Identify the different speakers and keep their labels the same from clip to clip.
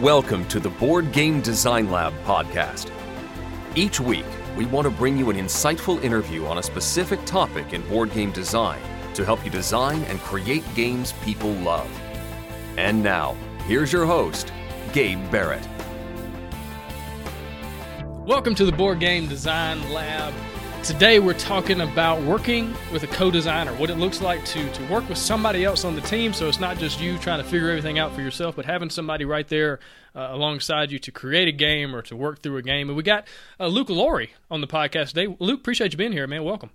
Speaker 1: Welcome to the Board Game Design Lab podcast. Each week, we want to bring you an insightful interview on a specific topic in board game design to help you design and create games people love. And now, here's your host, Gabe Barrett.
Speaker 2: Welcome to the Board Game Design Lab. Today we're talking about working with a co-designer, what it looks like to to work with somebody else on the team, so it's not just you trying to figure everything out for yourself, but having somebody right there uh, alongside you to create a game or to work through a game. And we got uh, Luke Laurie on the podcast today. Luke, appreciate you being here, man. Welcome.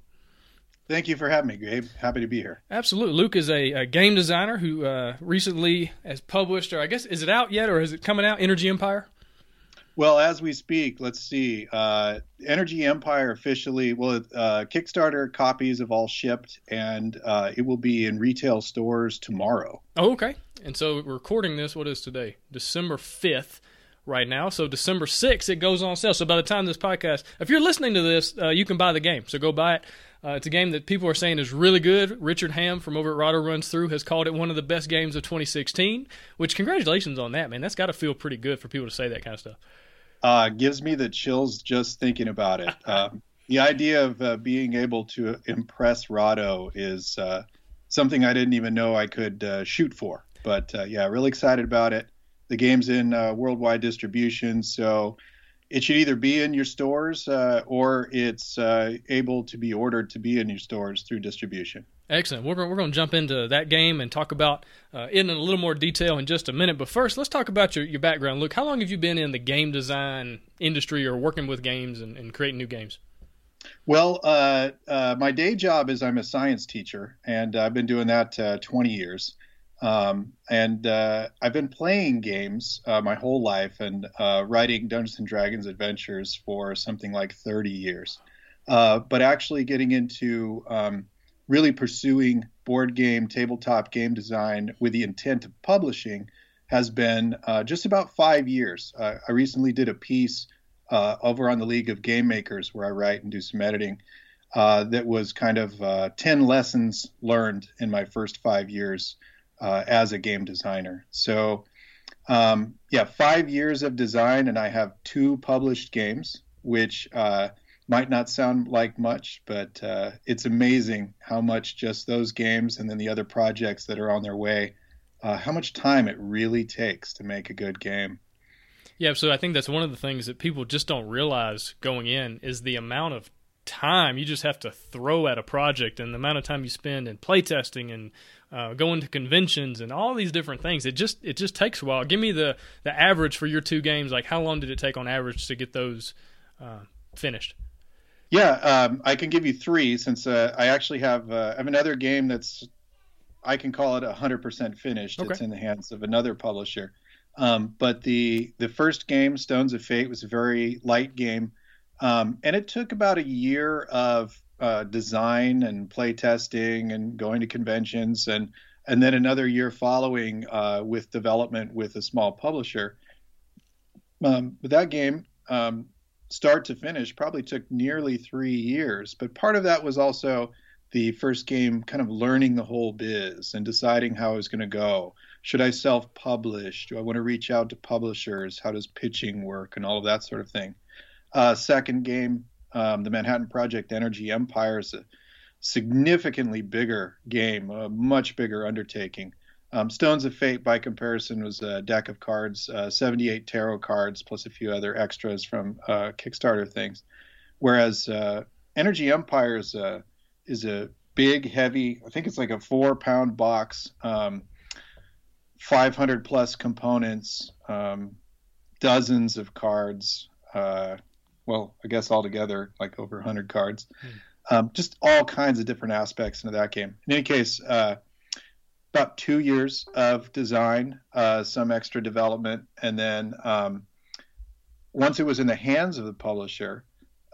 Speaker 3: Thank you for having me, Gabe. Happy to be here.
Speaker 2: Absolutely. Luke is a, a game designer who uh, recently has published, or I guess, is it out yet, or is it coming out? Energy Empire.
Speaker 3: Well, as we speak, let's see. Uh, Energy Empire officially, well, uh, Kickstarter copies have all shipped, and uh, it will be in retail stores tomorrow.
Speaker 2: Oh, okay. And so recording this. What is today? December fifth, right now. So December sixth, it goes on sale. So by the time this podcast, if you're listening to this, uh, you can buy the game. So go buy it. Uh, it's a game that people are saying is really good. Richard Ham from over at Rahdo Runs Through has called it one of the best games of 2016. Which congratulations on that, man. That's got to feel pretty good for people to say that kind of stuff
Speaker 3: uh, gives me the chills just thinking about it. Um, the idea of uh, being able to impress Rahdo is uh, something I didn't even know I could uh, shoot for. But uh, yeah, really excited about it. The game's in uh, worldwide distribution, so it should either be in your stores or it's able to be ordered to be in your stores through distribution.
Speaker 2: Excellent. We're, we're going to jump into that game and talk about uh, it in a little more detail in just a minute. But first, let's talk about your, your background. Luke, how long have you been in the game design industry or working with games and, and creating new games?
Speaker 3: Well, uh, uh, my day job is I'm a science teacher, and I've been doing that uh, 20 years. Um, and uh, I've been playing games uh, my whole life and writing Dungeons and Dragons adventures for something like 30 years. but actually getting into um, really pursuing board game, tabletop game design with the intent of publishing has been uh, just about five years. Uh, I recently did a piece uh, over on the League of Game Makers where I write and do some editing uh, that was kind of uh, 10 lessons learned in my first five years uh, as a game designer. So, um, yeah, five years of design, and I have two published games, which might not sound like much, but uh, it's amazing how much just those games and then the other projects that are on their way, uh, how much time it really takes to make a good game.
Speaker 2: Yeah, so I think that's one of the things that people just don't realize going in is the amount of time you just have to throw at a project and the amount of time you spend in playtesting and uh, going to conventions and all these different things. It just it just takes a while. Give me the the average for your two games. Like how long did it take on average to get those uh, finished?
Speaker 3: Yeah, um, I can give you three since uh, I actually have uh, I have another game that's I can call it hundred percent finished. Okay. It's in the hands of another publisher. Um, but the the first game, Stones of Fate, was a very light game, um, and it took about a year of uh, design and play testing and going to conventions and and then another year following uh, with development with a small publisher. Um, but that game, um, start to finish probably took nearly three years. But part of that was also the first game kind of learning the whole biz and deciding how I was going to go. Should I self publish? Do I want to reach out to publishers? How does pitching work and all of that sort of thing? Uh, second game, um, the Manhattan Project Energy Empire is a significantly bigger game, a much bigger undertaking. Um, Stones of Fate, by comparison, was a deck of cards, uh, 78 tarot cards, plus a few other extras from uh, Kickstarter things. Whereas uh, Energy Empire is a, is a big, heavy, I think it's like a four pound box, um, 500 plus components, um, dozens of cards. Well, I guess altogether, like over 100 cards. Hmm. just all kinds of different aspects into that game. In any case, uh, about two years of design, uh, some extra development, and then um, once it was in the hands of the publisher,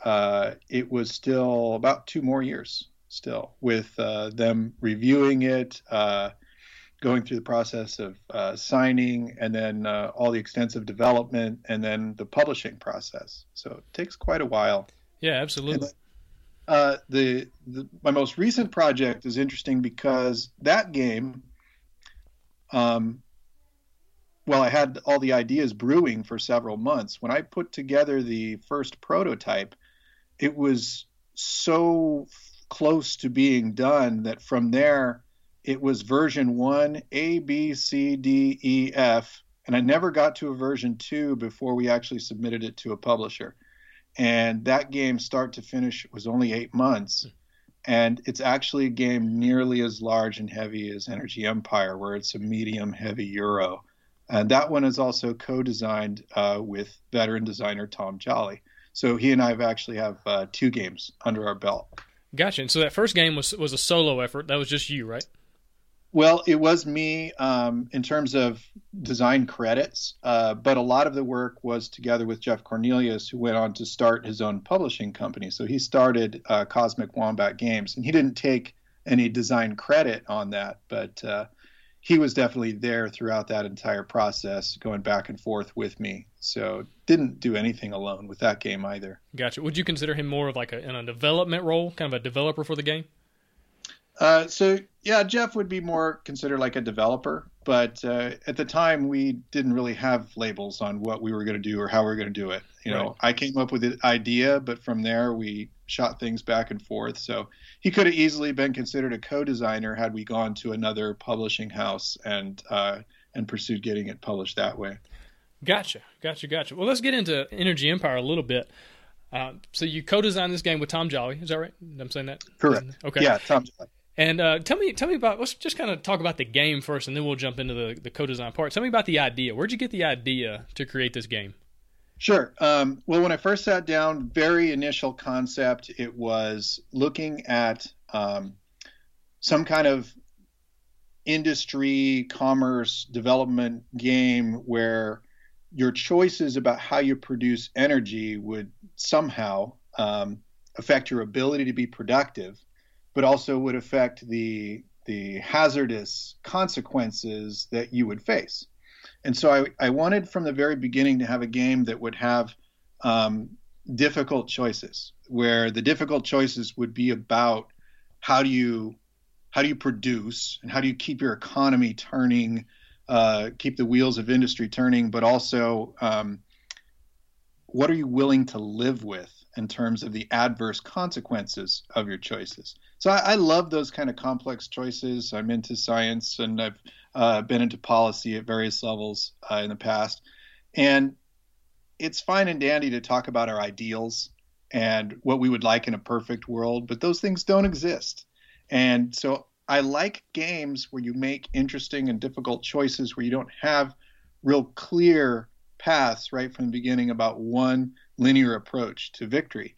Speaker 3: uh, it was still about two more years still with uh, them reviewing it, uh, going through the process of uh, signing, and then uh, all the extensive development, and then the publishing process. So it takes quite a while.
Speaker 2: Yeah, absolutely.
Speaker 3: Uh, the, the, my most recent project is interesting because that game um, well, I had all the ideas brewing for several months. When I put together the first prototype, it was so close to being done that from there it was version one, A, B, C, D, E, F, and I never got to a version two before we actually submitted it to a publisher. And that game, start to finish, was only eight months. And it's actually a game nearly as large and heavy as Energy Empire, where it's a medium heavy Euro. And that one is also co-designed uh, with veteran designer Tom Jolly. So he and I have actually have uh, two games under our belt.
Speaker 2: Gotcha. And so that first game was was a solo effort. That was just you, right?
Speaker 3: Well, it was me um, in terms of design credits, uh, but a lot of the work was together with Jeff Cornelius, who went on to start his own publishing company. So he started uh, Cosmic Wombat Games, and he didn't take any design credit on that, but uh, he was definitely there throughout that entire process, going back and forth with me. So didn't do anything alone with that game either.
Speaker 2: Gotcha. Would you consider him more of like a, in a development role, kind of a developer for the game?
Speaker 3: Uh, so yeah, Jeff would be more considered like a developer, but uh, at the time we didn't really have labels on what we were going to do or how we were going to do it. You right. know, I came up with the idea, but from there we shot things back and forth. So he could have easily been considered a co-designer had we gone to another publishing house and uh, and pursued getting it published that way.
Speaker 2: Gotcha, gotcha, gotcha. Well, let's get into Energy Empire a little bit. Uh, so you co-designed this game with Tom Jolly, is that right? I'm saying that
Speaker 3: correct.
Speaker 2: Okay.
Speaker 3: Yeah, Tom Jolly.
Speaker 2: And uh, tell me, tell me about. Let's just kind of talk about the game first, and then we'll jump into the the co-design part. Tell me about the idea. Where'd you get the idea to create this game?
Speaker 3: Sure. Um, well, when I first sat down, very initial concept, it was looking at um, some kind of industry, commerce, development game where your choices about how you produce energy would somehow um, affect your ability to be productive but also would affect the the hazardous consequences that you would face. And so I, I wanted from the very beginning to have a game that would have um, difficult choices, where the difficult choices would be about how do you how do you produce and how do you keep your economy turning, uh, keep the wheels of industry turning, but also um, what are you willing to live with in terms of the adverse consequences of your choices. So I, I love those kind of complex choices. I'm into science and I've uh, been into policy at various levels uh, in the past. And it's fine and dandy to talk about our ideals and what we would like in a perfect world, but those things don't exist. And so I like games where you make interesting and difficult choices where you don't have real clear paths right from the beginning about one linear approach to victory.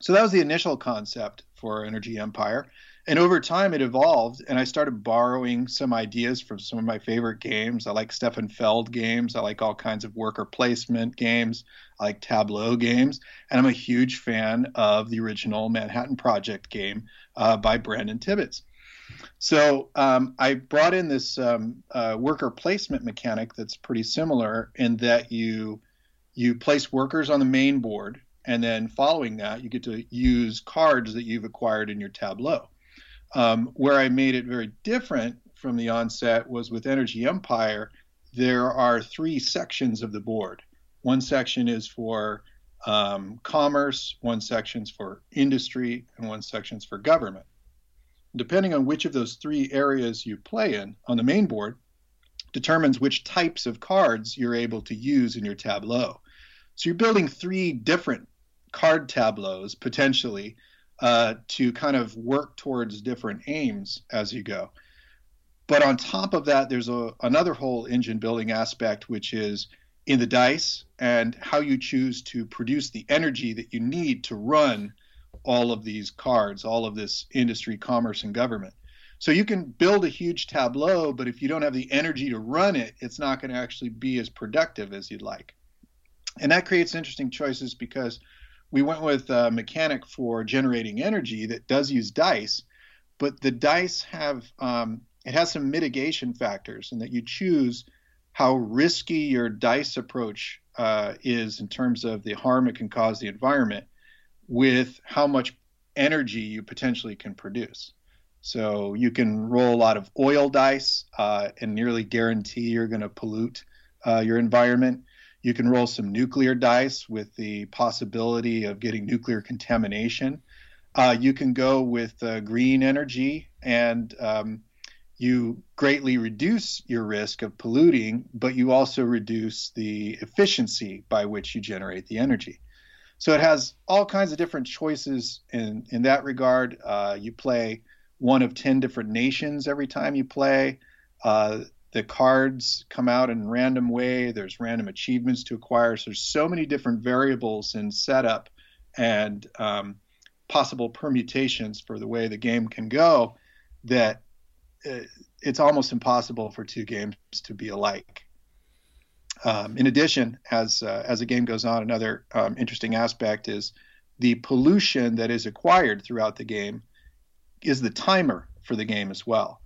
Speaker 3: So that was the initial concept for Energy Empire. And over time, it evolved, and I started borrowing some ideas from some of my favorite games. I like Stefan Feld games. I like all kinds of worker placement games. I like Tableau games. And I'm a huge fan of the original Manhattan Project game uh, by Brandon Tibbetts. So um, I brought in this um, uh, worker placement mechanic that's pretty similar in that you you place workers on the main board, and then following that, you get to use cards that you've acquired in your tableau. Um, where I made it very different from the onset was with Energy Empire. There are three sections of the board. One section is for um, commerce, one section's for industry, and one section's for government. Depending on which of those three areas you play in on the main board, determines which types of cards you're able to use in your tableau. So you're building three different card tableaus potentially uh, to kind of work towards different aims as you go. But on top of that, there's a, another whole engine building aspect, which is in the dice and how you choose to produce the energy that you need to run all of these cards, all of this industry, commerce, and government. So you can build a huge tableau, but if you don't have the energy to run it, it's not going to actually be as productive as you'd like. And that creates interesting choices because we went with a mechanic for generating energy that does use dice, but the dice have um, it has some mitigation factors, and that you choose how risky your dice approach uh, is in terms of the harm it can cause the environment, with how much energy you potentially can produce. So you can roll a lot of oil dice uh, and nearly guarantee you're going to pollute uh, your environment. You can roll some nuclear dice with the possibility of getting nuclear contamination. Uh, you can go with uh, green energy, and um, you greatly reduce your risk of polluting, but you also reduce the efficiency by which you generate the energy. So it has all kinds of different choices in in that regard. Uh, you play one of ten different nations every time you play. Uh, the cards come out in random way. There's random achievements to acquire. So there's so many different variables in setup and um, possible permutations for the way the game can go that uh, it's almost impossible for two games to be alike. Um, in addition, as uh, as the game goes on, another um, interesting aspect is the pollution that is acquired throughout the game is the timer for the game as well.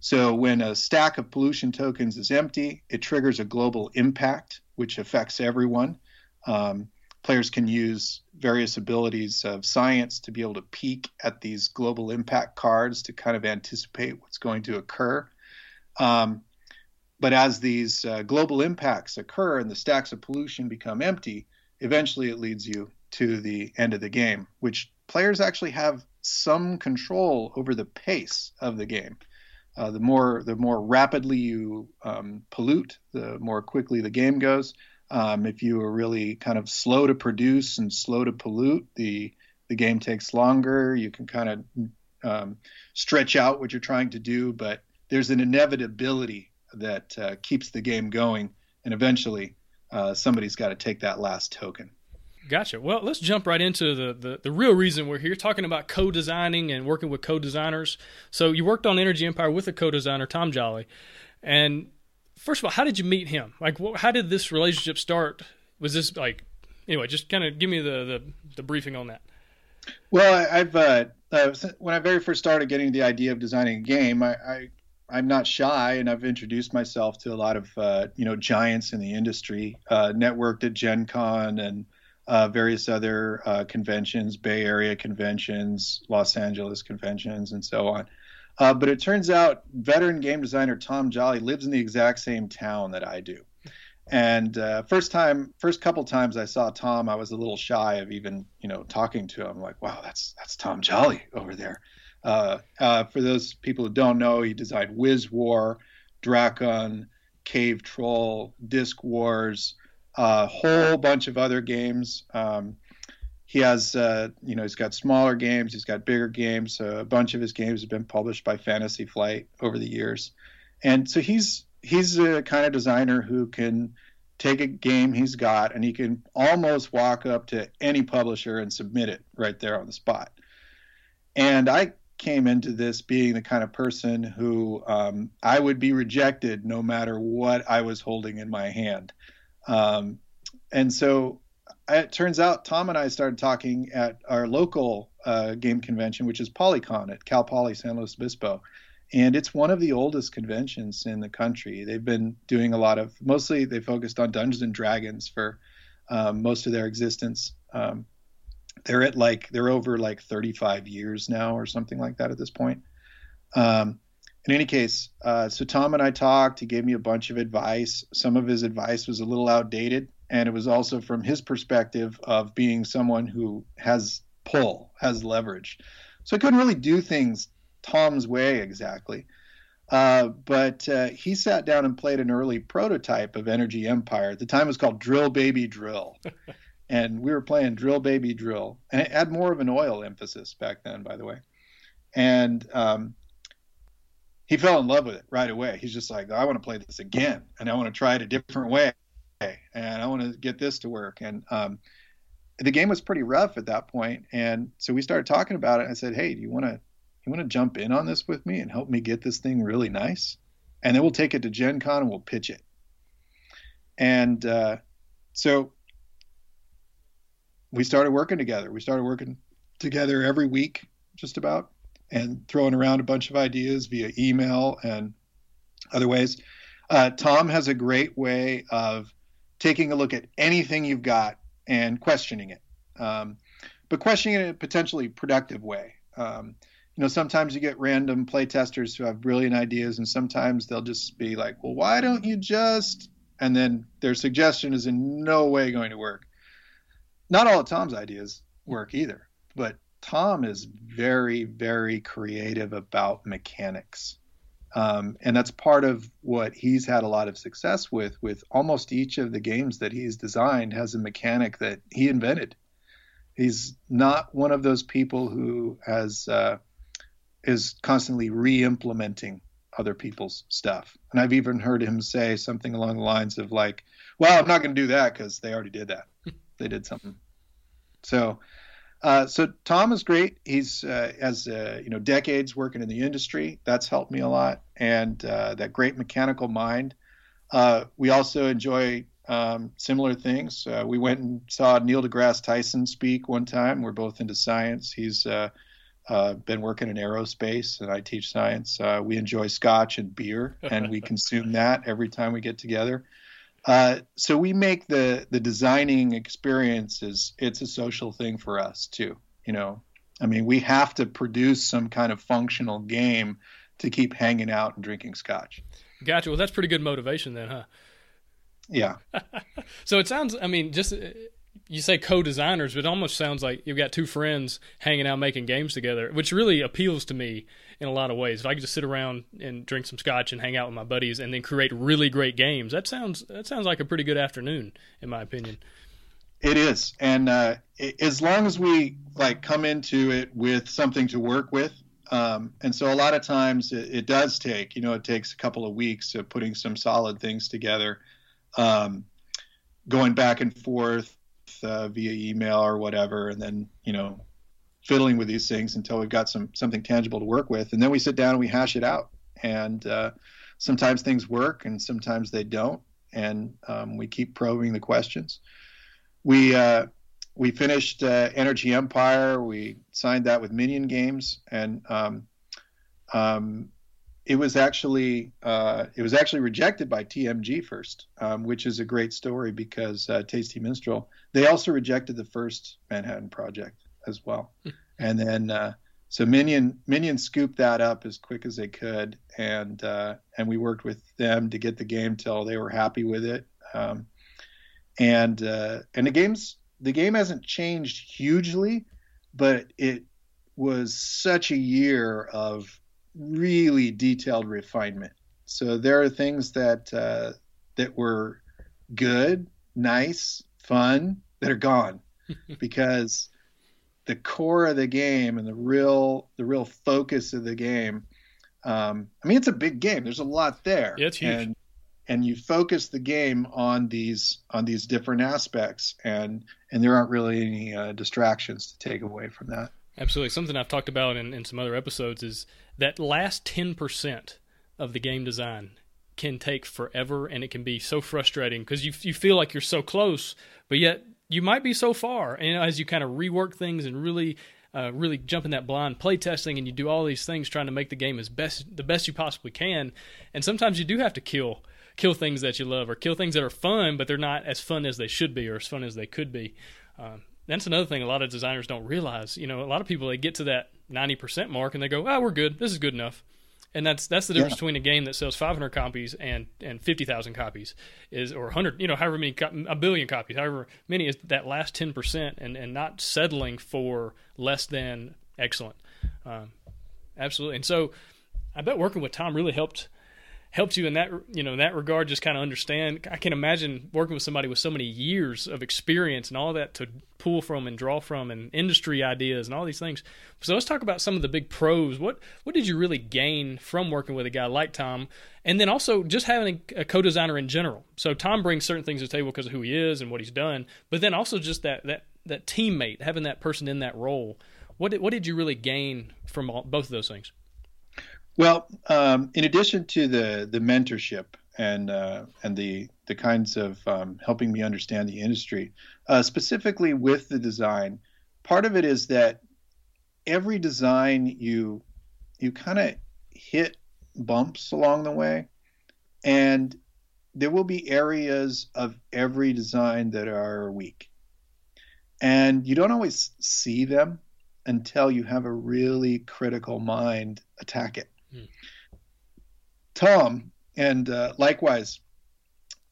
Speaker 3: So when a stack of pollution tokens is empty, it triggers a global impact, which affects everyone. Um, players can use various abilities of science to be able to peek at these global impact cards to kind of anticipate what's going to occur. Um, but as these uh, global impacts occur and the stacks of pollution become empty, eventually it leads you to the end of the game, which players actually have some control over the pace of the game. Uh, the more the more rapidly you um, pollute, the more quickly the game goes. Um, if you are really kind of slow to produce and slow to pollute, the the game takes longer. You can kind of um, stretch out what you're trying to do, but there's an inevitability that uh, keeps the game going, and eventually uh, somebody's got to take that last token.
Speaker 2: Gotcha. Well, let's jump right into the, the, the real reason we're here, talking about co-designing and working with co-designers. So you worked on Energy Empire with a co-designer, Tom Jolly, and first of all, how did you meet him? Like, how did this relationship start? Was this like, anyway? Just kind of give me the, the, the briefing on that.
Speaker 3: Well, I, have uh, uh, when I very first started getting the idea of designing a game, I, I I'm not shy, and I've introduced myself to a lot of uh, you know giants in the industry. Uh, networked at Gen Con and uh, various other uh, conventions, Bay Area conventions, Los Angeles conventions, and so on. Uh, but it turns out veteran game designer Tom Jolly lives in the exact same town that I do. And uh, first time, first couple times I saw Tom, I was a little shy of even you know talking to him. Like, wow, that's that's Tom Jolly over there. Uh, uh, for those people who don't know, he designed Wiz War, Drakon, Cave Troll, Diskwars, a whole bunch of other games. Um, he has, uh, you know, he's got smaller games, he's got bigger games. a bunch of his games have been published by Fantasy Flight over the years, and so he's he's a kind of designer who can take a game he's got and he can almost walk up to any publisher and submit it right there on the spot. And I came into this being the kind of person who um, I would be rejected no matter what I was holding in my hand. Um, and so it turns out Tom and I started talking at our local uh, game convention, which is Polycon at Cal Poly San Luis Obispo. And it's one of the oldest conventions in the country. They've been doing a lot of, mostly they focused on Dungeons and Dragons for um, most of their existence. Um, they're at like they're over like 35 years now or something like that at this point. Um, in any case, uh, so Tom and I talked. He gave me a bunch of advice. Some of his advice was a little outdated, and it was also from his perspective of being someone who has pull, has leverage. So I couldn't really do things Tom's way exactly. Uh, but uh, he sat down and played an early prototype of Energy Empire. At the time, it was called Drill Baby Drill. and we were playing Drill Baby Drill, and it had more of an oil emphasis back then, by the way. And um, he fell in love with it right away. He's just like, I want to play this again, and I want to try it a different way, and I want to get this to work. And um, the game was pretty rough at that point, and so we started talking about it. I said, Hey, do you want to you want to jump in on this with me and help me get this thing really nice? And then we'll take it to Gen Con and we'll pitch it. And uh, so we started working together. We started working together every week, just about, and throwing around a bunch of ideas via email and other ways. Uh, Tom has a great way of taking a look at anything you've got and questioning it, um, but questioning it in a potentially productive way. Um, you know, sometimes you get random playtesters who have brilliant ideas, and sometimes they'll just be like, "Well, why don't you just and then their suggestion is in no way going to work. Not all of Tom's ideas work either, but Tom is very, very creative about mechanics. Um, and that's part of what he's had a lot of success with. With almost each of the games that he's designed has a mechanic that he invented. He's not one of those people who has uh, is constantly re-implementing other people's stuff. And I've even heard him say something along the lines of like, "Well, I'm not going to do that because they already did that. they did something." So, uh, so Tom is great. He's uh, has uh, you know decades working in the industry. That's helped me a lot, and uh, that great mechanical mind. Uh, we also enjoy um, similar things. Uh, we went and saw Neil deGrasse Tyson speak one time. We're both into science. He's uh, been working in aerospace and I teach science. Uh, we enjoy scotch and beer, and we consume that every time we get together. Uh, so we make the the designing experiences. It's a social thing for us too. You know, I mean, we have to produce some kind of functional game to keep hanging out and drinking scotch.
Speaker 2: Gotcha. Well, that's pretty good motivation then, huh?
Speaker 3: Yeah.
Speaker 2: so it sounds. I mean, just you say co-designers, but it almost sounds like you've got two friends hanging out making games together, which really appeals to me in a lot of ways. If I could just sit around and drink some scotch and hang out with my buddies and then create really great games, that sounds that sounds like a pretty good afternoon, in my opinion.
Speaker 3: It is, and uh, it, as long as we like come into it with something to work with, um, and so a lot of times it, it, does take, you know, it takes a couple of weeks of putting some solid things together, um, going back and forth uh, via email or whatever, and then you know fiddling with these things until we've got some something tangible to work with, and then we sit down and we hash it out. And uh, sometimes things work, and sometimes they don't, and um, we keep probing the questions. We uh, we finished uh, Energy Empire. We signed that with Minion Games, and um, um, it was actually uh, it was actually rejected by TMG first, um, which is a great story because uh, Tasty Minstrel they also rejected the first Manhattan Project as well, and then uh, so Minion Minion scooped that up as quick as they could, and uh, and we worked with them to get the game till they were happy with it, um, and uh, and the game's the game hasn't changed hugely, but it was such a year of really detailed refinement. So there are things that uh, that were good, nice, fun that are gone. Because the core of the game and the real the real focus of the game. Um, I mean, it's a big game. There's a lot there.
Speaker 2: Yeah, it's huge.
Speaker 3: And, and you focus the game on these on these different aspects, and and there aren't really any uh, distractions to take away from that.
Speaker 2: Absolutely. Something I've talked about in, in some other episodes is that last 10% of the game design can take forever and it can be so frustrating because you, you feel like you're so close, but yet you might be so far. And as you kind of rework things and really uh, really jump in that blind play testing and you do all these things trying to make the game as best the best you possibly can and sometimes you do have to kill kill things that you love or kill things that are fun but they're not as fun as they should be or as fun as they could be um, that's another thing a lot of designers don't realize. You know, a lot of people they get to that 90% mark and they go, "Oh, we're good. This is good enough." And that's that's the difference yeah. between a game that sells 500 copies and and 50,000 copies is or 100, you know, however many a billion copies, however many is that last 10% and and not settling for less than excellent. Um, absolutely. And so I bet working with Tom really helped helps you in that you know in that regard just kind of understand. I can imagine working with somebody with so many years of experience and all that to pull from and draw from and industry ideas and all these things. So let's talk about some of the big pros. What what did you really gain from working with a guy like tom? And then also just having a, a co-designer in general. So tom brings certain things to the table because of who he is and what he's done but then also just that that that teammate having that person in that role. What did, what did you really gain from all, both of those things
Speaker 3: well, um, in addition to the the mentorship and uh, and the the kinds of um, helping me understand the industry, uh, specifically with the design, part of it is that every design you you kind of hit bumps along the way, and there will be areas of every design that are weak, and you don't always see them until you have a really critical mind attack it. Tom, and uh, likewise,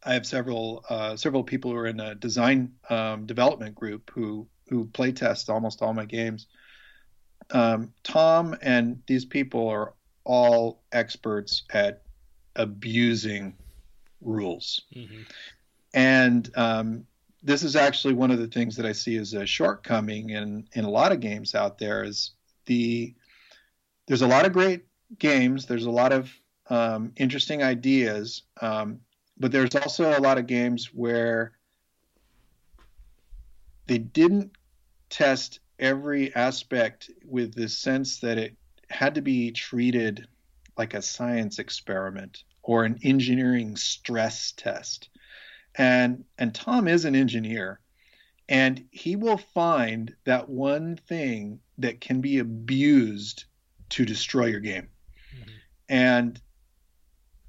Speaker 3: I have several uh, several people who are in a design um, development group who who play test almost all my games. Um, Tom and these people are all experts at abusing rules, mm-hmm. and um, this is actually one of the things that I see as a shortcoming in in a lot of games out there. Is the there's a lot of great games. There's a lot of um, interesting ideas, um, but there's also a lot of games where they didn't test every aspect with the sense that it had to be treated like a science experiment or an engineering stress test. And and Tom is an engineer and he will find that one thing that can be abused to destroy your game. And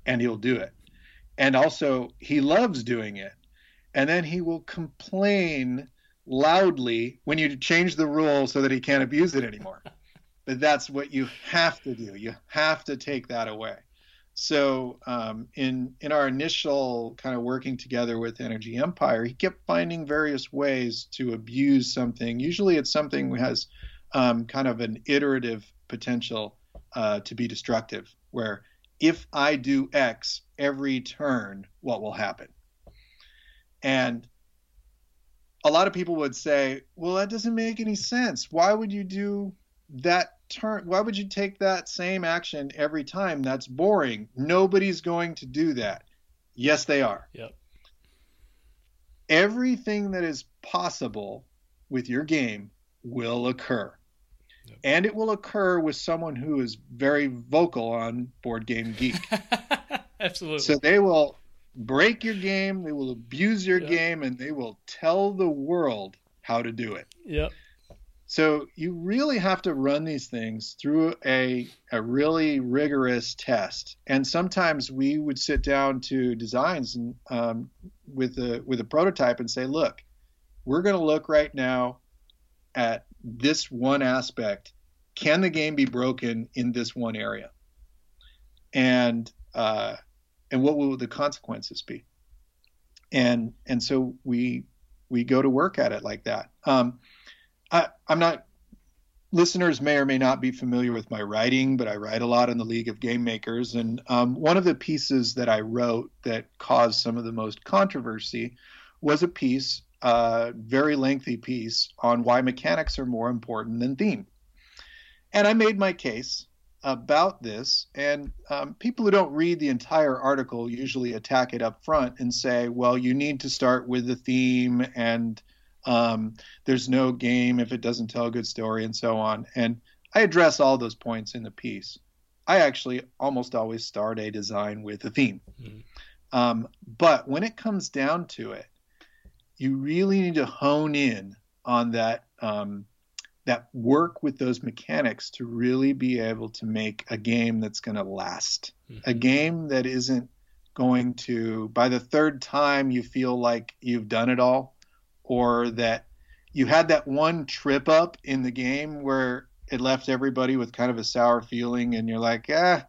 Speaker 3: and he'll do it. And also he loves doing it. And then he will complain loudly when you change the rule so that he can't abuse it anymore. but that's what you have to do. You have to take that away. So um, in in our initial kind of working together with Energy Empire, he kept finding various ways to abuse something. Usually, it's something that has um, kind of an iterative potential uh, to be destructive, where if I do X every turn, what will happen? And a lot of people would say, well, that doesn't make any sense. Why would you do that turn? Why would you take that same action every time? That's boring. Nobody's going to do that. Yes, they are.
Speaker 2: Yep.
Speaker 3: Everything that is possible with your game will occur. Yep. And it will occur with someone who is very vocal on Board Game Geek.
Speaker 2: Absolutely.
Speaker 3: So they will break your game, they will abuse your yep. game, and they will tell the world how to do it.
Speaker 2: Yep.
Speaker 3: So you really have to run these things through a, a really rigorous test. And sometimes we would sit down to designs and um, with a with a prototype and say, look, we're going to look right now at this one aspect. Can the game be broken in this one area? And uh, and what will the consequences be? And and so we we go to work at it like that. Um, I, I'm not. Listeners may or may not be familiar with my writing, but I write a lot in the League of Game Makers. And um, one of the pieces that I wrote that caused some of the most controversy was a piece, uh, very lengthy piece, on why mechanics are more important than theme. And I made my case about this, and um, people who don't read the entire article usually attack it up front and say, well, you need to start with the theme, and um, there's no game if it doesn't tell a good story, and so on. And I address all those points in the piece. I actually almost always start a design with a theme. Mm-hmm. Um, but when it comes down to it, you really need to hone in on that um, that work with those mechanics to really be able to make a game that's going to last. Mm-hmm. A game that isn't going to, by the third time, you feel like you've done it all, or that you had that one trip up in the game where it left everybody with kind of a sour feeling, and you're like, ah,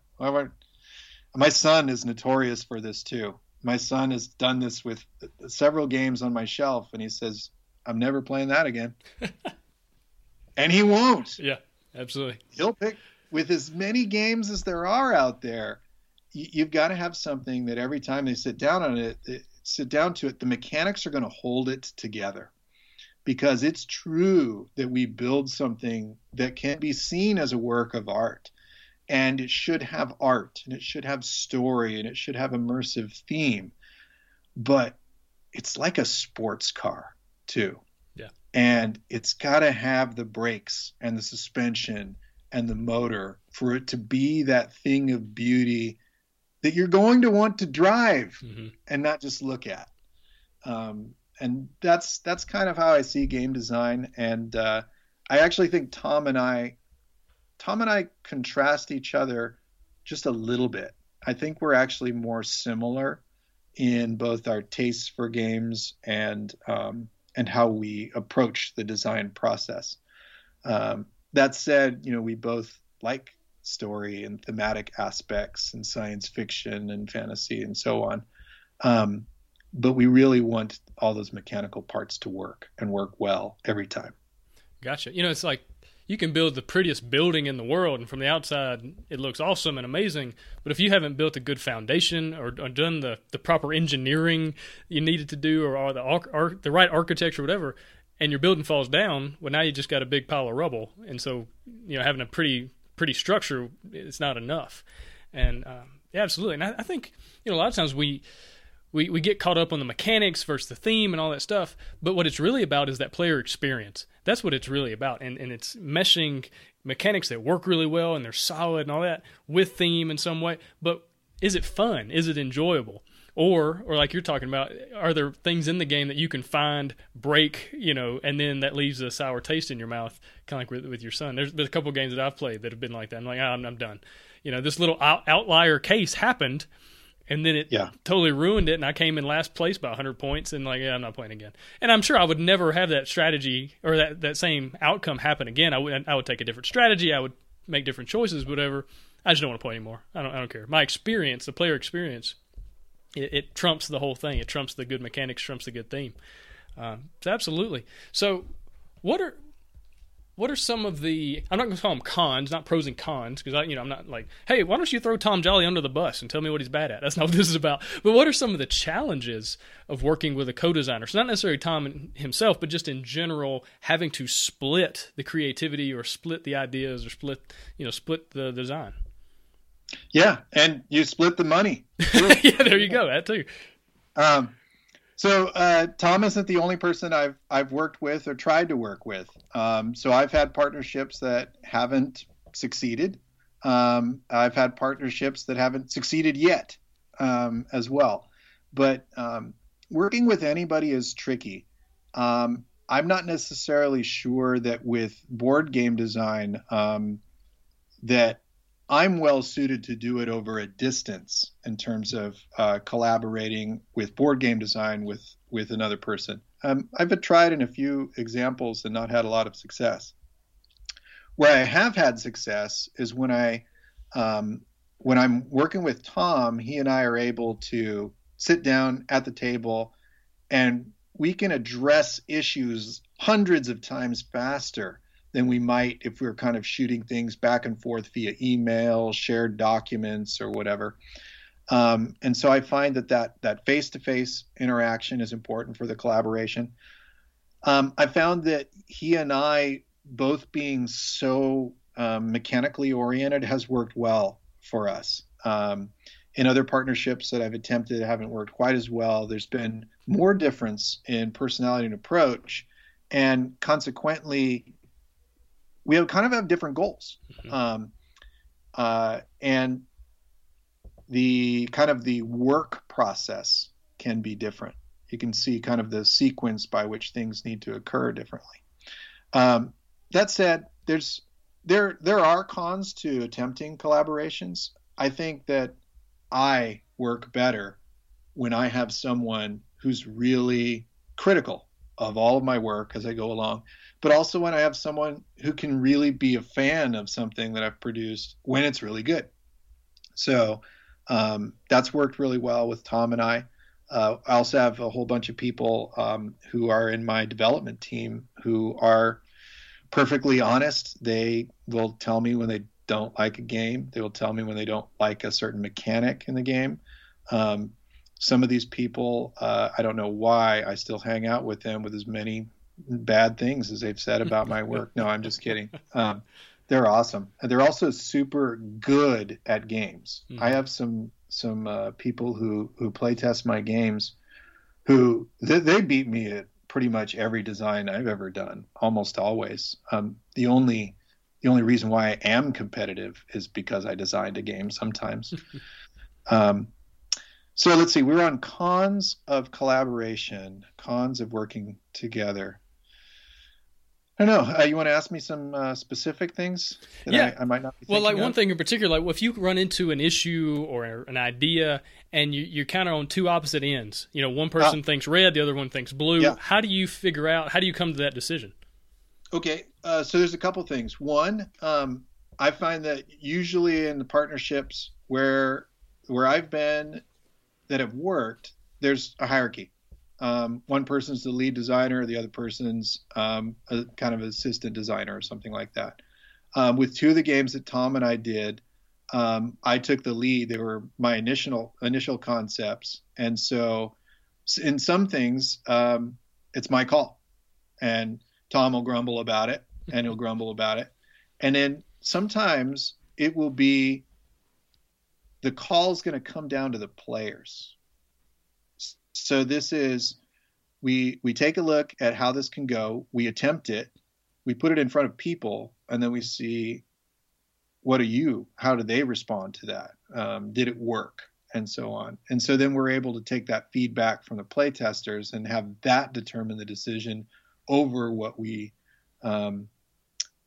Speaker 3: my son is notorious for this too. My son has done this with several games on my shelf, and he says, I'm never playing that again. and he won't.
Speaker 2: Yeah, absolutely.
Speaker 3: He'll pick with as many games as there are out there. You've got to have something that every time they sit down on it, sit down to it, the mechanics are going to hold it together. Because it's true that we build something that can be seen as a work of art, and it should have art, and it should have story, and it should have immersive theme. But it's like a sports car too and it's got to have the brakes and the suspension and the motor for it to be that thing of beauty that you're going to want to drive mm-hmm. and not just look at. Um, and that's that's kind of how I see game design. And uh, I actually think Tom and I, Tom and I contrast each other just a little bit. I think we're actually more similar in both our tastes for games and um, and how we approach the design process. Um, that said, you know, we both like story and thematic aspects and science fiction and fantasy and so on. Um, but we really want all those mechanical parts to work and work well every time.
Speaker 2: Gotcha. You know, it's like you can build the prettiest building in the world, and from the outside, it looks awesome and amazing. But if you haven't built a good foundation or, or done the, the proper engineering you needed to do, or, or the ar- the right architecture, whatever, and your building falls down, well, now you just got a big pile of rubble. And so, you know, having a pretty pretty structure, it's not enough. And um, yeah, absolutely. And I, I think you know a lot of times we we, we get caught up on the mechanics versus the theme and all that stuff. But what it's really about is that player experience. That's what it's really about. And, and it's meshing mechanics that work really well and they're solid and all that with theme in some way. But is it fun? Is it enjoyable? Or, or like you're talking about, are there things in the game that you can find, break, you know, and then that leaves a sour taste in your mouth, kind of like with, with your son? There's, there's a couple games that I've played that have been like that. I'm like, oh, I'm, I'm done. You know, this little out, outlier case happened, and then it yeah. totally ruined it and i came in last place by 100 points and like yeah i'm not playing again. And i'm sure i would never have that strategy or that, that same outcome happen again. I would i would take a different strategy. I would make different choices whatever. I just don't want to play anymore. I don't i don't care. My experience the player experience it, it trumps the whole thing. It trumps the good mechanics trumps the good theme. Um, so absolutely. So what are what are some of the I'm not going to call them cons, not pros and cons, because I you know I'm not like, hey, why don't you throw Tom Jolly under the bus and tell me what he's bad at? That's not what this is about. But what are some of the challenges of working with a co-designer? So not necessarily Tom himself, but just in general having to split the creativity or split the ideas or split you know split the design.
Speaker 3: Yeah, and you split the money.
Speaker 2: yeah, there you go. That too.
Speaker 3: Um, so uh, Tom isn't the only person I've I've worked with or tried to work with. Um, so I've had partnerships that haven't succeeded. Um, I've had partnerships that haven't succeeded yet um, as well. But um, working with anybody is tricky. Um, I'm not necessarily sure that with board game design um, that I'm well suited to do it over a distance in terms of uh, collaborating with board game design with with another person. Um, I've tried in a few examples and not had a lot of success. Where I have had success is when I um, when I'm working with Tom, he and I are able to sit down at the table and we can address issues hundreds of times faster than we might if we were kind of shooting things back and forth via email, shared documents, or whatever. Um, and so I find that that that face-to-face interaction is important for the collaboration. Um, I found that he and I both being so um, mechanically oriented has worked well for us. Um, in other partnerships that I've attempted haven't worked quite as well. There's been more difference in personality and approach, and consequently, we have kind of have different goals. Mm-hmm. Um, uh, and the kind of the work process can be different. You can see kind of the sequence by which things need to occur differently. Um, that said, there's there there are cons to attempting collaborations. I think that I work better when I have someone who's really critical of all of my work as I go along but also when I have someone who can really be a fan of something that I've produced when it's really good. So um, that's worked really well with Tom and I. Uh, I also have a whole bunch of people um, who are in my development team who are perfectly honest. They will tell me when they don't like a game. They will tell me when they don't like a certain mechanic in the game. Um, some of these people, uh, I don't know why I still hang out with them with as many bad things as they've said about my work. No, I'm just kidding. Um, they're awesome. And they're also super good at games. Mm-hmm. I have some some uh, people who who play test my games who they, they, beat me at pretty much every design I've ever done, almost always. Um, the only the only reason why I am competitive is because I designed a game sometimes. um, so let's see, we're on cons of collaboration, cons of working together. I don't know. Uh, you want to ask me some uh, specific things?
Speaker 2: yeah,
Speaker 3: I, I, might not.
Speaker 2: well, like
Speaker 3: of?
Speaker 2: one thing in particular, like if you run into an issue or an idea, and you, are kind of on two opposite ends. You know, one person uh, thinks red, the other one thinks blue. Yeah. How do you figure out? How do you come to that decision?
Speaker 3: Okay, uh, so there's a couple things. One, um, I find that usually in the partnerships where where I've been that have worked, there's a hierarchy. Um, one person's the lead designer, the other person's um, a kind of assistant designer or something like that. Um, with two of the games that Tom and I did, um, I took the lead. They were my initial initial concepts, and so in some things, um, it's my call, and Tom will grumble about it, and he'll grumble about it, and then sometimes it will be the call is going to come down to the players. So this is we we take a look at how this can go, we attempt it, we put it in front of people, and then we see what are you? How do they respond to that? Um, did it work? And so on. And so then we're able to take that feedback from the play testers and have that determine the decision over what we um,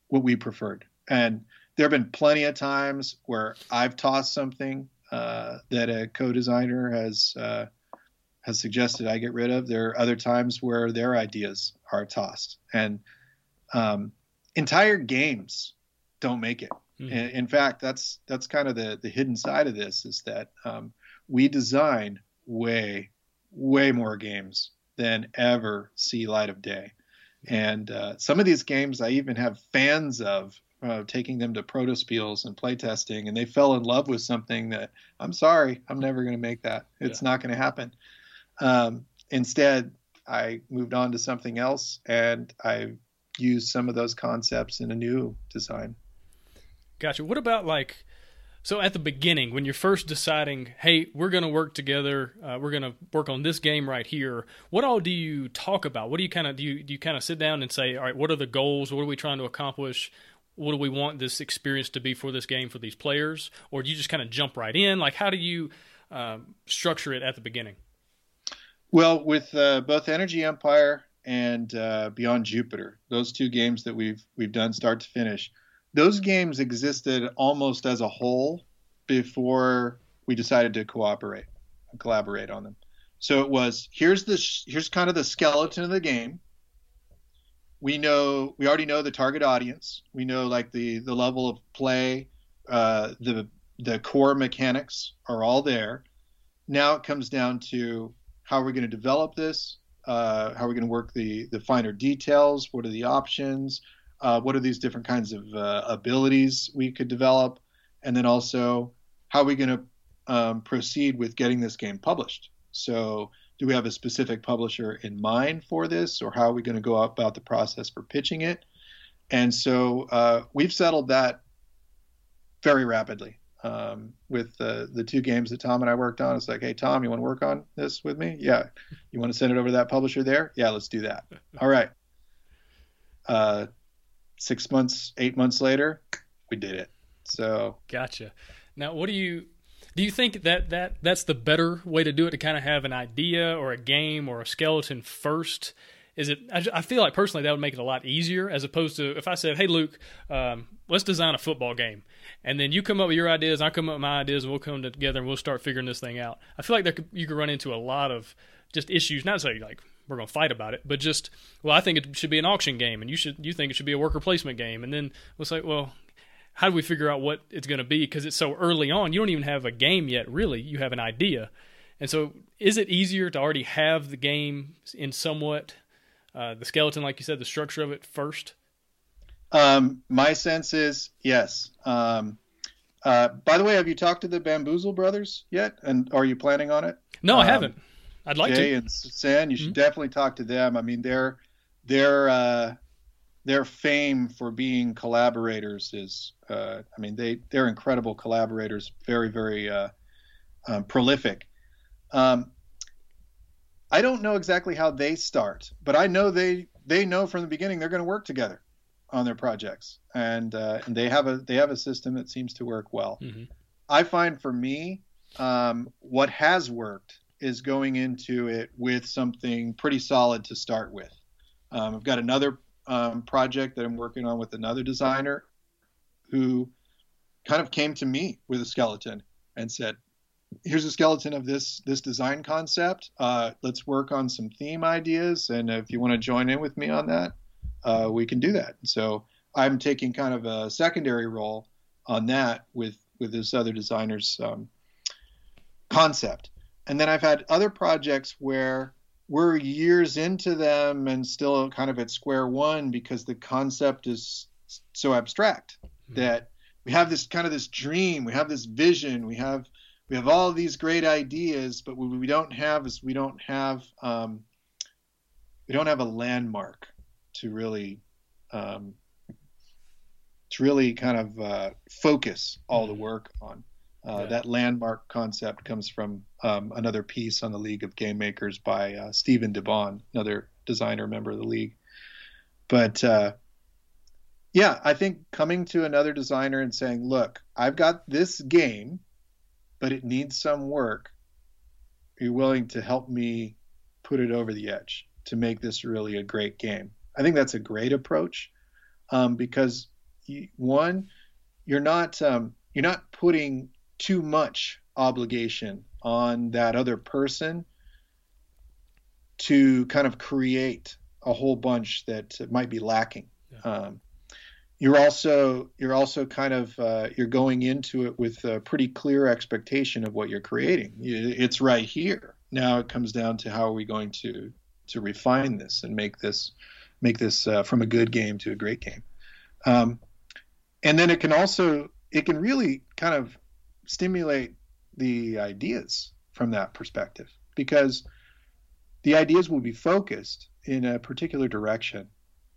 Speaker 3: what we preferred. And there have been plenty of times where I've tossed something uh, that a co-designer has uh, has suggested I get rid of. There are other times where their ideas are tossed, and um, entire games don't make it. Mm-hmm. In, in, fact, that's that's kind of the the hidden side of this is that um, we design way way more games than ever see light of day, and uh, some of these games I even have fans of uh, taking them to protospiels and playtesting, and they fell in love with something that I'm sorry, I'm never going to make that. It's yeah. not going to happen. Um, instead, I moved on to something else, and I used some of those concepts in a new design.
Speaker 2: Gotcha. What about like? So at the beginning, when you're first deciding, hey, we're going to work together, uh, we're going to work on this game right here. What all do you talk about? What do you kind of do? You, do you kind of sit down and say, all right, what are the goals? What are we trying to accomplish? What do we want this experience to be for this game for these players, or do you just kind of jump right in? Like, how do you um, structure it at the beginning?
Speaker 3: Well, with uh, both Energy Empire and uh, Beyond Jupiter, those two games that we've we've done start to finish, those games existed almost as a whole before we decided to cooperate collaborate on them. So it was here's the here's kind of the skeleton of the game we know we already know the target audience. We know like the the level of play, uh, the the core mechanics are all there. Now it comes down to how are we going to develop this? Uh, how are we going to work the the finer details? What are the options? Uh, what are these different kinds of uh, abilities we could develop? And then also, how are we going to um, proceed with getting this game published? So do we have a specific publisher in mind for this, or how are we going to go about the process for pitching it? And so uh, we've settled that very rapidly um, with the the two games that Tom and I worked on. It's like, hey, Tom, you want to work on this with me? Yeah. You want to send it over to that publisher there? Yeah, let's do that. All right. Uh, six months, eight months later, we did it. So
Speaker 2: gotcha. Now, what do you do you think that, that that's the better way to do it to kind of have an idea or a game or a skeleton first? Is it? I, I feel like personally that would make it a lot easier as opposed to if I said, "Hey Luke, um, let's design a football game," and then you come up with your ideas, I come up with my ideas, and we'll come together and we'll start figuring this thing out. I feel like there could, you could run into a lot of just issues. Not say like we're going to fight about it, but just well, I think it should be an auction game, and you should you think it should be a worker placement game, and then we'll say, well, how do we figure out what it's going to be? Because it's so early on, you don't even have a game yet, really. You have an idea. And so, is it easier to already have the game in somewhat uh, the skeleton, like you said, the structure of it first?
Speaker 3: Um, my sense is yes. Um, uh, by the way, have you talked to the Bamboozle brothers yet? And are you planning on it?
Speaker 2: No, um, I haven't. I'd like
Speaker 3: Jay
Speaker 2: to.
Speaker 3: and san you should mm-hmm. definitely talk to them. I mean, they're they're uh, their fame for being collaborators is, uh, I mean, they they're incredible collaborators, very very uh, um, prolific. Um, I don't know exactly how they start, but I know they they know from the beginning they're going to work together on their projects, and uh, and they have a they have a system that seems to work well. Mm-hmm. I find for me, um, what has worked is going into it with something pretty solid to start with. Um, I've got another um, project that I'm working on with another designer who kind of came to me with a skeleton and said, "Here's a skeleton of this this design concept. Uh, let's work on some theme ideas, and if you want to join in with me on that, uh, we can do that." So I'm taking kind of a secondary role on that with with this other designer's um, concept. and then I've had other projects where we're years into them and still kind of at square one because the concept is so abstract mm-hmm. that we have this kind of this dream, we have this vision, we have we have all these great ideas, but what we don't have is we don't have um, we don't have a landmark to really um, to really kind of uh, focus all the mm-hmm. work on. Uh, yeah. That landmark concept comes from um, another piece on the League of Game Makers by uh, Stephen DeBon, another designer member of the league. But uh, yeah, I think coming to another designer and saying, "Look, I've got this game, but it needs some work. Are you willing to help me put it over the edge to make this really a great game?" I think that's a great approach um, because you, one, you're not um, you're not putting too much obligation on that other person to kind of create a whole bunch that might be lacking. Yeah. Um, you're also you're also kind of uh, you're going into it with a pretty clear expectation of what you're creating. It's right here. Now it comes down to how are we going to to refine this and make this make this uh, from a good game to a great game. Um, and then it can also it can really kind of stimulate the ideas from that perspective because the ideas will be focused in a particular direction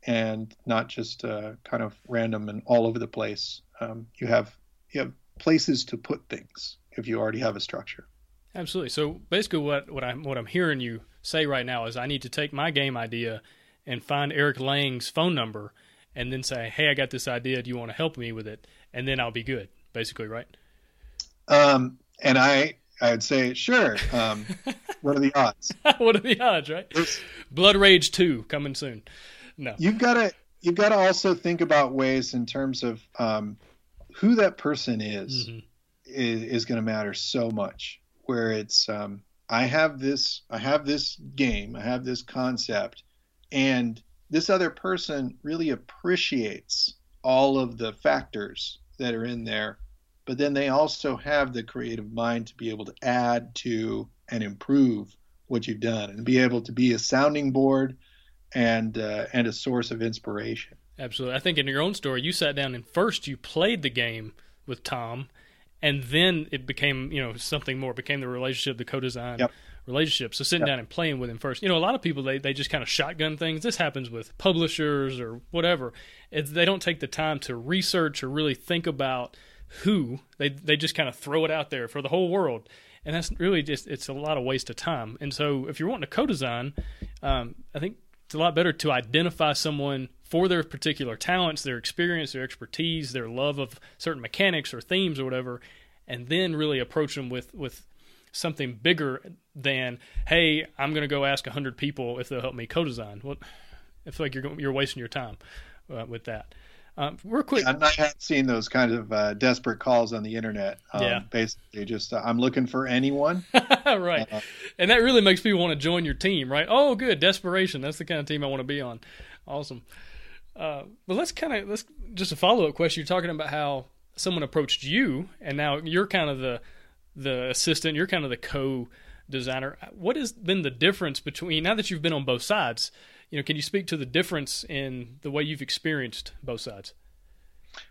Speaker 3: and not just uh, kind of random and all over the place. Um, you have you have places to put things if you already have a structure.
Speaker 2: Absolutely. So basically, what what I'm what I'm hearing you say right now is I need to take my game idea and find Eric Lang's phone number and then say, "Hey, I got this idea. Do you want to help me with it?" And then I'll be good. Basically, right?
Speaker 3: Um, and I I'd say sure. Um, what are the odds?
Speaker 2: what are the odds, right? Blood Rage Two coming soon. No,
Speaker 3: you've got to you've got to also think about ways in terms of um, who that person is mm-hmm. is, is going to matter so much. Where it's um, I have this I have this game I have this concept, and this other person really appreciates all of the factors that are in there but then they also have the creative mind to be able to add to and improve what you've done and be able to be a sounding board and uh, and a source of inspiration.
Speaker 2: Absolutely. I think in your own story, you sat down and first you played the game with Tom, and then it became you know something more. It became the relationship, the co-design yep. relationship. So sitting yep. down and playing with him first. You know, a lot of people they they just kind of shotgun things. This happens with publishers or whatever. It's, they don't take the time to research or really think about who they they just kind of throw it out there for the whole world. And that's really just it's a lot of waste of time. And so if you're wanting to co-design um, i think it's a lot better to identify someone for their particular talents their experience their expertise their love of certain mechanics or themes or whatever and then really approach them with with something bigger than hey i'm going to go ask 100 people if they'll help me co-design. Well i feel like you're you're wasting your time uh, with that um, real quick,
Speaker 3: yeah, I have seen those kind of uh, desperate calls on the internet. Um, yeah, basically, just uh, I'm looking for anyone.
Speaker 2: right, uh, and that really makes people want to join your team, right? Oh, good, desperation. That's the kind of team I want to be on. Awesome. Uh, but let's kind of let's just a follow up question. You're talking about how someone approached you, and now you're kind of the the assistant. You're kind of the co designer. What has been the difference between now that you've been on both sides? You know, can you speak to the difference in the way you've experienced both sides?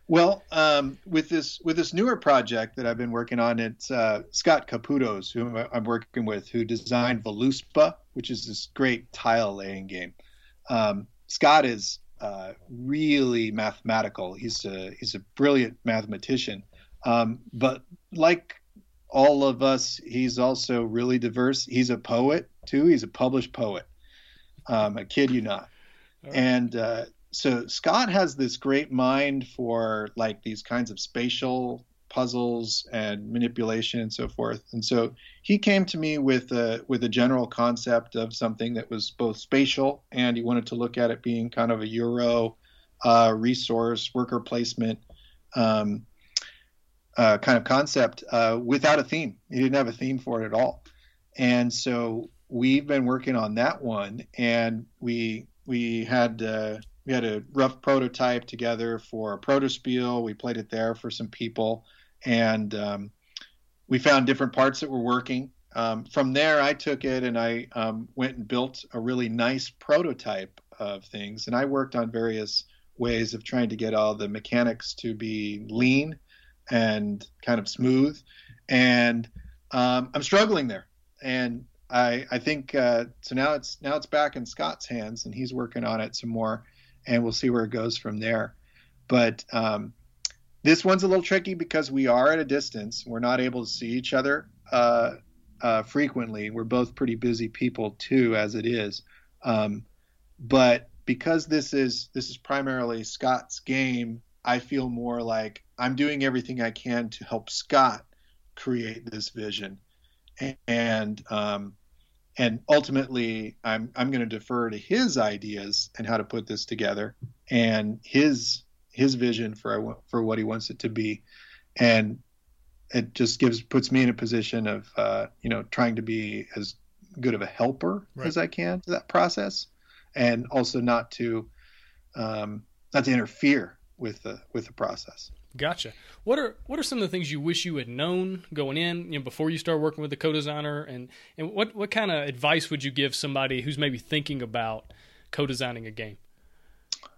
Speaker 3: Well, um, with this with this newer project that I've been working on, it's uh, Scott Caputos, who I'm working with, who designed Voluspa, which is this great tile laying game. Um, Scott is uh, really mathematical. He's a he's a brilliant mathematician, um, but like all of us, he's also really diverse. He's a poet too. He's a published poet. Um, I kid you not. Right. And uh, so Scott has this great mind for like these kinds of spatial puzzles and manipulation and so forth. And so he came to me with a with a general concept of something that was both spatial and he wanted to look at it being kind of a Euro uh, resource worker placement um, uh, kind of concept uh, without a theme. He didn't have a theme for it at all. And so we've been working on that one, and we we had uh, we had a rough prototype together for a protospiel. We played it there for some people, and um, we found different parts that were working. um, from there, I took it and I um, went and built a really nice prototype of things. And I worked on various ways of trying to get all the mechanics to be lean and kind of smooth. And um, I'm struggling there. And I, I think uh, so now it's now it's back in Scott's hands and he's working on it some more and we'll see where it goes from there. But um, this one's a little tricky because we are at a distance. We're not able to see each other uh, uh, frequently. We're both pretty busy people too, as it is. Um, but because this is this is primarily Scott's game, I feel more like I'm doing everything I can to help Scott create this vision, and um, and ultimately I'm I'm going to defer to his ideas and how to put this together and his his vision for for what he wants it to be, and it just gives puts me in a position of uh, you know trying to be as good of a helper right. as I can to that process, and also not to um, not to interfere with the with the process.
Speaker 2: Gotcha. What are what are some of the things you wish you had known going in, you know, before you start working with the co-designer, and and what what kind of advice would you give somebody who's maybe thinking about co-designing a game?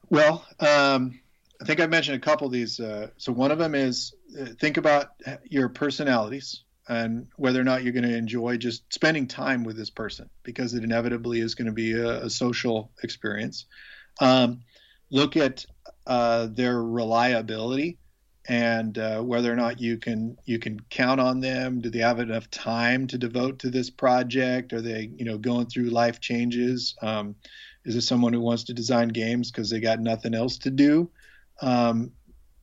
Speaker 3: Well, um, I think I mentioned a couple of these. Uh, so one of them is uh, think about your personalities and whether or not you're going to enjoy just spending time with this person because it inevitably is going to be a, a social experience. Um, look at uh, their reliability and uh, whether or not you can you can count on them. Do they have enough time to devote to this project? Are they you know going through life changes? Um, is this someone who wants to design games because they got nothing else to do? Um,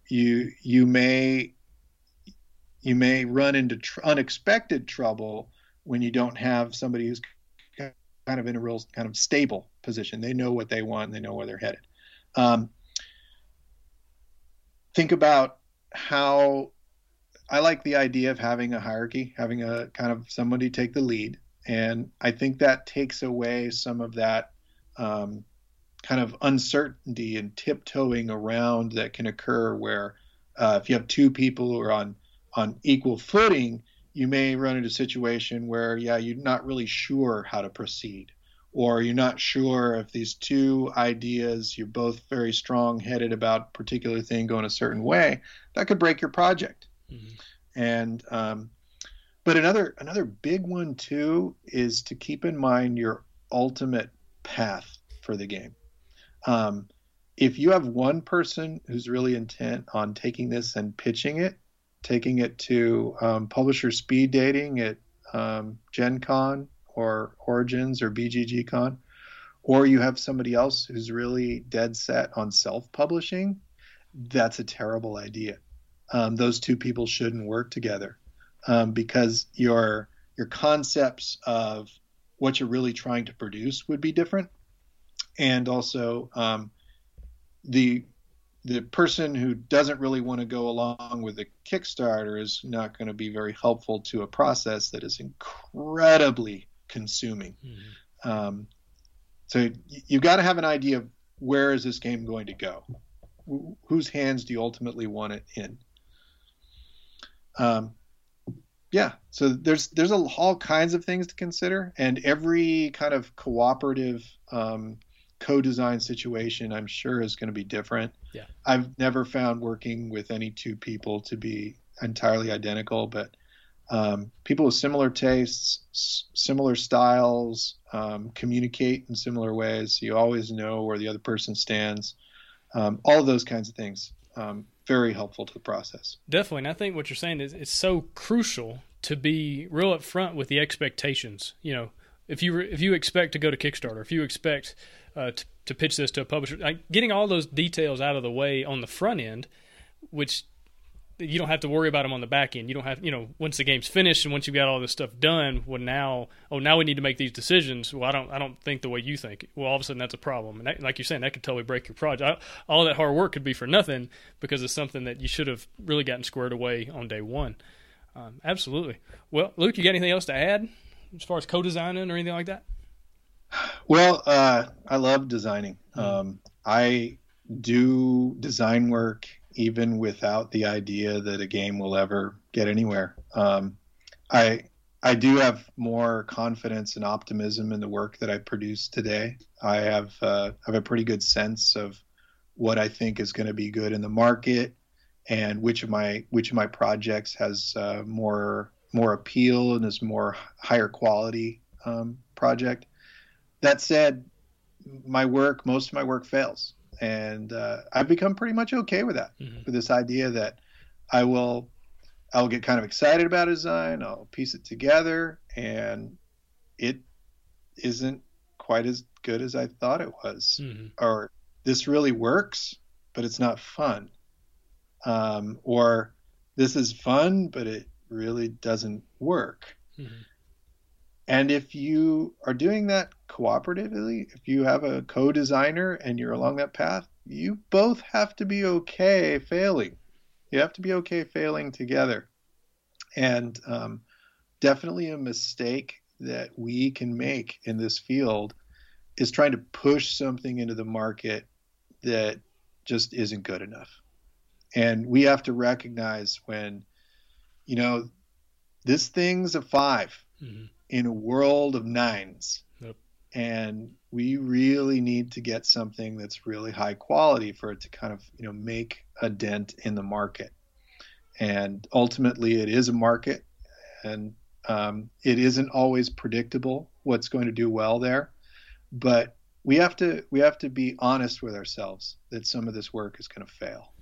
Speaker 3: you you may you may run into tr- unexpected trouble when you don't have somebody who's kind of in a real kind of stable position. They know what they want. And they know where they're headed. Um, think about how I like the idea of having a hierarchy, having a kind of somebody take the lead, and I think that takes away some of that um, kind of uncertainty and tiptoeing around that can occur. Where uh, if you have two people who are on on equal footing, you may run into a situation where yeah, you're not really sure how to proceed, or you're not sure if these two ideas you're both very strong headed about a particular thing going a certain way that could break your project mm-hmm. and um, but another another big one too is to keep in mind your ultimate path for the game um, if you have one person who's really intent on taking this and pitching it taking it to um, publisher speed dating at um, gen con or Origins or BGGCon, or you have somebody else who's really dead set on self publishing, that's a terrible idea. Um, those two people shouldn't work together um, because your your concepts of what you're really trying to produce would be different, and also um, the the person who doesn't really want to go along with the Kickstarter is not going to be very helpful to a process that is incredibly consuming. Mm-hmm. Um, so you've got to have an idea of where is this game going to go? whose hands do you ultimately want it in? Um, yeah, so there's there's a, all kinds of things to consider, and every kind of cooperative um, co-design situation, I'm sure, is going to be different.
Speaker 2: Yeah,
Speaker 3: I've never found working with any two people to be entirely identical, but um, people with similar tastes, s- similar styles, um, communicate in similar ways. So you always know where the other person stands. Um, all those kinds of things, um, very helpful to the process.
Speaker 2: Definitely, and I think what you're saying is it's so crucial to be real upfront with the expectations. You know, if you re- if you expect to go to Kickstarter, if you expect uh, to, to pitch this to a publisher, like getting all those details out of the way on the front end, which you don't have to worry about them on the back end. You don't have, you know, once the game's finished and once you've got all this stuff done, well, now, oh, now we need to make these decisions. Well, I don't, I don't think the way you think. Well, all of a sudden that's a problem, and that, like you're saying, that could totally break your project. All that hard work could be for nothing because it's something that you should have really gotten squared away on day one. Um, absolutely. Well, Luke, you got anything else to add as far as co-designing or anything like that?
Speaker 3: Well, uh, I love designing. Mm-hmm. Um, I do design work even without the idea that a game will ever get anywhere. Um, I I do have more confidence and optimism in the work that I produce today. I have uh, have a pretty good sense of what I think is going to be good in the market and which of my which of my projects has uh, more more appeal and is more higher quality um, project. That said, my work most of my work fails, and uh, I've become pretty much okay with that. Mm-hmm. With this idea that I will I'll get kind of excited about a design. I'll piece it together, and it isn't quite as good as I thought it was. Mm-hmm. Or this really works, but it's not fun. Um, or this is fun, but it really doesn't work. Mm-hmm. And if you are doing that cooperatively, if you have a co designer and you're along that path, you both have to be okay failing. You have to be okay failing together. And um, definitely a mistake that we can make in this field is trying to push something into the market that just isn't good enough. And we have to recognize when, you know, this thing's a 5 mm-hmm. In a world of nines. Yep. And we really need to get something that's really high quality for it to kind of, you know, make a dent in the market and ultimately it is a market and um, it isn't always predictable what's going to do well there but we have to we have to be honest with ourselves that some of this work is going to fail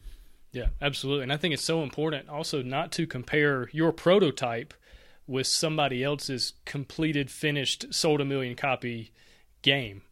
Speaker 2: yeah absolutely and i think it's so important also not to compare your prototype with somebody else's completed finished sold a million copy game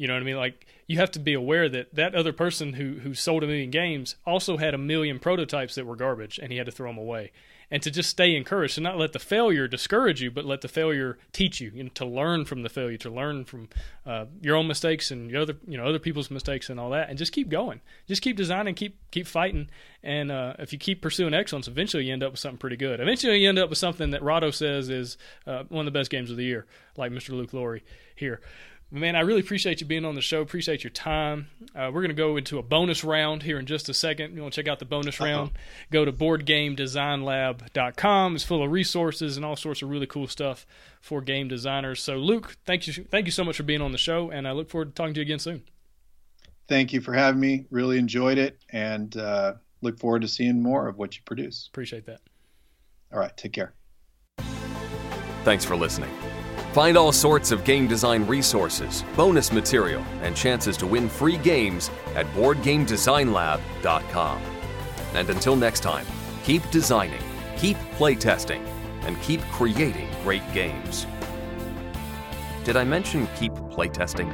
Speaker 2: you know what I mean? Like you have to be aware that that other person who who sold a million games also had a million prototypes that were garbage, and he had to throw them away. And to just stay encouraged, to not let the failure discourage you, but let the failure teach you, you know, to learn from the failure, to learn from uh, your own mistakes and your other, you know, other people's mistakes and all that, and just keep going, just keep designing, keep keep fighting, and uh, if you keep pursuing excellence, eventually you end up with something pretty good. Eventually you end up with something that Rahdo says is uh, one of the best games of the year, like Mr. Luke Laurie here man, I really appreciate you being on the show. Appreciate your time. Uh, we're going to go into a bonus round here in just a second. You want to check out the bonus Uh-oh. round? Go to boardgamedesignlab.com. It's full of resources and all sorts of really cool stuff for game designers. So, Luke, thank you, thank you so much for being on the show, and I look forward to talking to you again soon.
Speaker 3: Thank you for having me. Really enjoyed it, and uh, look forward to seeing more of what you produce.
Speaker 2: Appreciate that.
Speaker 3: All right, take care.
Speaker 1: Thanks for listening. Find all sorts of game design resources, bonus material, and chances to win free games at BoardGameDesignLab.com. And until next time, keep designing, keep playtesting, and keep creating great games. Did I mention keep playtesting?